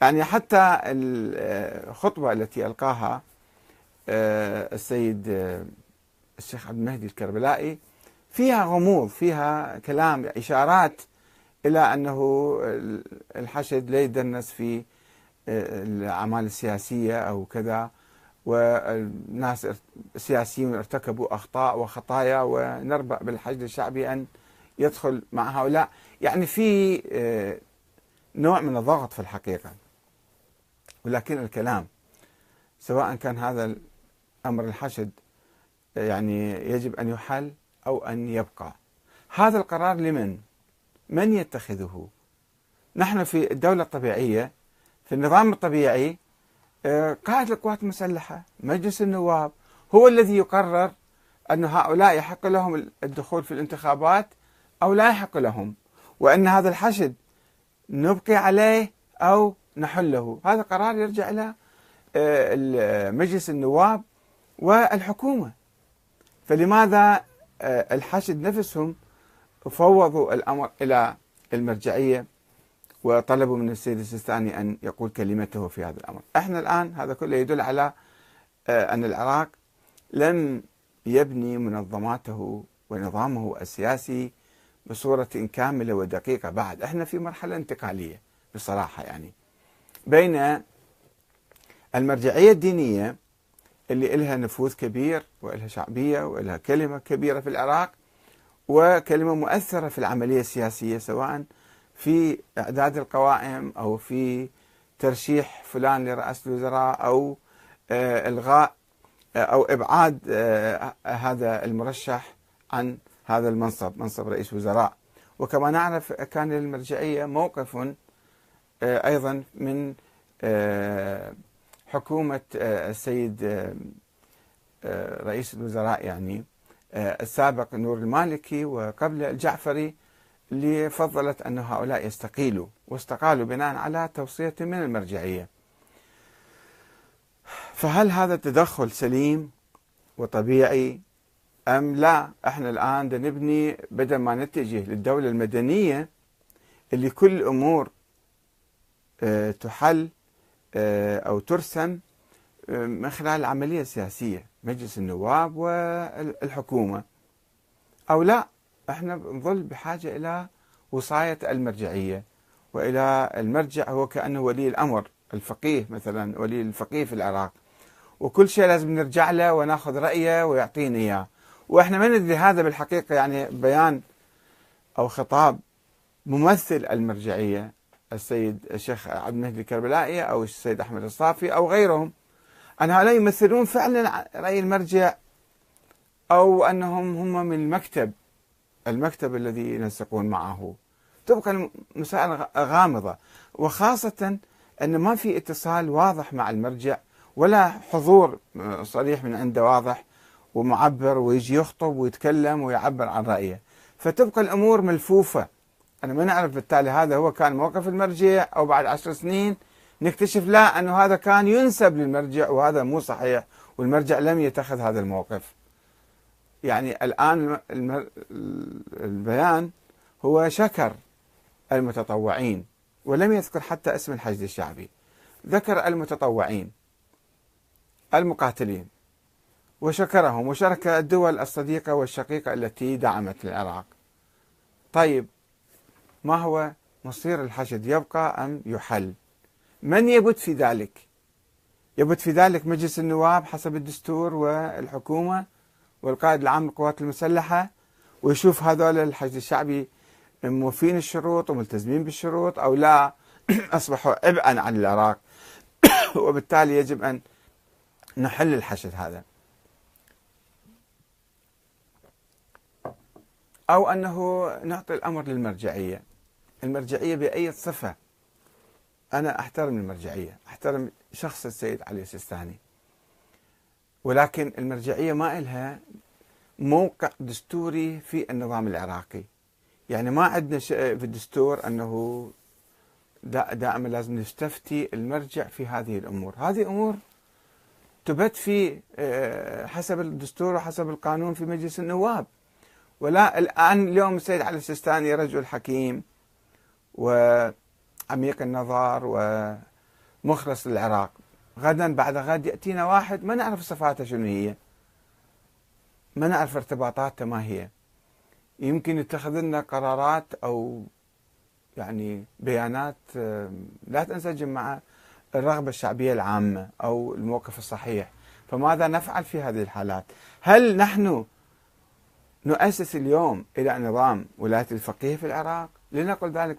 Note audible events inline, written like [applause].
يعني حتى الخطبة التي ألقاها آه، السيد آه، الشيخ عبد المهدي الكربلائي فيها غموض فيها كلام إشارات إلى أنه الحشد لا يدنس في آه، الأعمال السياسية أو كذا والناس السياسيين ارتكبوا أخطاء وخطايا ونربأ بالحشد الشعبي أن يدخل مع هؤلاء. يعني في نوع من الضغط في الحقيقة. ولكن الكلام سواء كان هذا أمر الحشد يعني يجب أن يحل أو أن يبقى هذا القرار لمن؟ من يتخذه؟ نحن في الدولة الطبيعية في النظام الطبيعي آه، قائد القوات المسلحة مجلس النواب هو الذي يقرر أن هؤلاء يحق لهم الدخول في الانتخابات أو لا يحق لهم وأن هذا الحشد نبقي عليه أو نحله. هذا قرار يرجع إلى آه، مجلس النواب والحكومة. فلماذا آه، الحشد نفسهم فوضوا الأمر إلى المرجعية وطلبوا من السيد السيستاني أن يقول كلمته في هذا الأمر؟ إحنا الآن هذا كله يدل على آه، أن العراق لم يبني منظماته ونظامه السياسي بصورة كاملة ودقيقة بعد. إحنا في مرحلة انتقالية بصراحة يعني. بين المرجعية الدينية اللي إلها نفوذ كبير وإلها شعبية وإلها كلمة كبيرة في العراق وكلمة مؤثرة في العملية السياسية سواء في إعداد القوائم أو في ترشيح فلان لرئاسة الوزراء أو آه، إلغاء آه، أو إبعاد آه، هذا المرشح عن هذا المنصب منصب رئيس وزراء. وكما نعرف كان للمرجعية موقف أيضا من حكومة آه، السيد آه، آه، رئيس الوزراء يعني السابق نور المالكي وقبل الجعفري اللي فضلت أن هؤلاء يستقيلوا واستقالوا بناء على توصية من المرجعية. فهل هذا التدخل سليم وطبيعي أم لا؟ إحنا الآن نبني بدل ما نتجه للدولة المدنية اللي كل الأمور تحل آه، أو ترسم آه، من خلال العملية السياسية مجلس النواب والحكومة. أو لا إحنا نظل بحاجة إلى وصاية المرجعية وإلى المرجع هو كأنه ولي الأمر الفقيه مثلا ولي الفقيه في العراق. وكل شيء لازم نرجع له وناخذ رأيه ويعطينا إياه. وإحنا ما ندري هذا بالحقيقة يعني بيان أو خطاب ممثل المرجعية. السيد الشيخ عبد المهدي الكربلائي أو السيد أحمد الصافي أو غيرهم أن هؤلاء يمثلون فعلا رأي المرجع أو أنهم هم من المكتب المكتب الذي ينسقون معه. تبقى المسائل غامضة. وخاصة أن ما في اتصال واضح مع المرجع ولا حضور صريح من عنده واضح ومعبر ويجي يخطب ويتكلم ويعبر عن رأيه. فتبقى الأمور ملفوفة. أنا ما نعرف بالتالي هذا هو كان موقف المرجع أو بعد عشر سنين نكتشف لا أنه هذا كان ينسب للمرجع وهذا مو صحيح والمرجع لم يتخذ هذا الموقف. يعني الآن البيان هو شكر المتطوعين ولم يذكر حتى اسم الحشد الشعبي. ذكر المتطوعين المقاتلين وشكرهم وشارك الدول الصديقة والشقيقة التي دعمت العراق طيب ما هو مصير الحشد؟ يبقى أم يحل. من يبت في ذلك؟ يبت في ذلك مجلس النواب حسب الدستور والحكومة والقائد العام للقوات المسلحة ويشوف هذول الحشد الشعبي موفين الشروط وملتزمين بالشروط أو لا. [coughs] أصبحوا عبئا عن العراق. [coughs] وبالتالي يجب أن نحل الحشد هذا. أو أنه نعطي الأمر للمرجعية. المرجعية بأي صفة. أنا أحترم المرجعية أحترم شخص السيد علي السيستاني. ولكن المرجعية ما إلها موقع دستوري في النظام العراقي. يعني ما عندنا في الدستور أنه دائما لازم نستفتي المرجع في هذه الأمور. هذه أمور تبت في آه، حسب الدستور وحسب القانون في مجلس النواب. ولا الآن اليوم السيد علي السيستاني رجل حكيم وعميق النظر مخلص للعراق. غدا بعد غد يأتينا واحد ما نعرف صفاته شنو هي. ما نعرف ارتباطاته ما هي. يمكن يتخذ لنا قرارات أو يعني بيانات لا تنسجم مع الرغبة الشعبية العامة أو الموقف الصحيح. فماذا نفعل في هذه الحالات؟ هل نحن نؤسس اليوم إلى نظام ولاية الفقيه في العراق؟ لنقل ذلك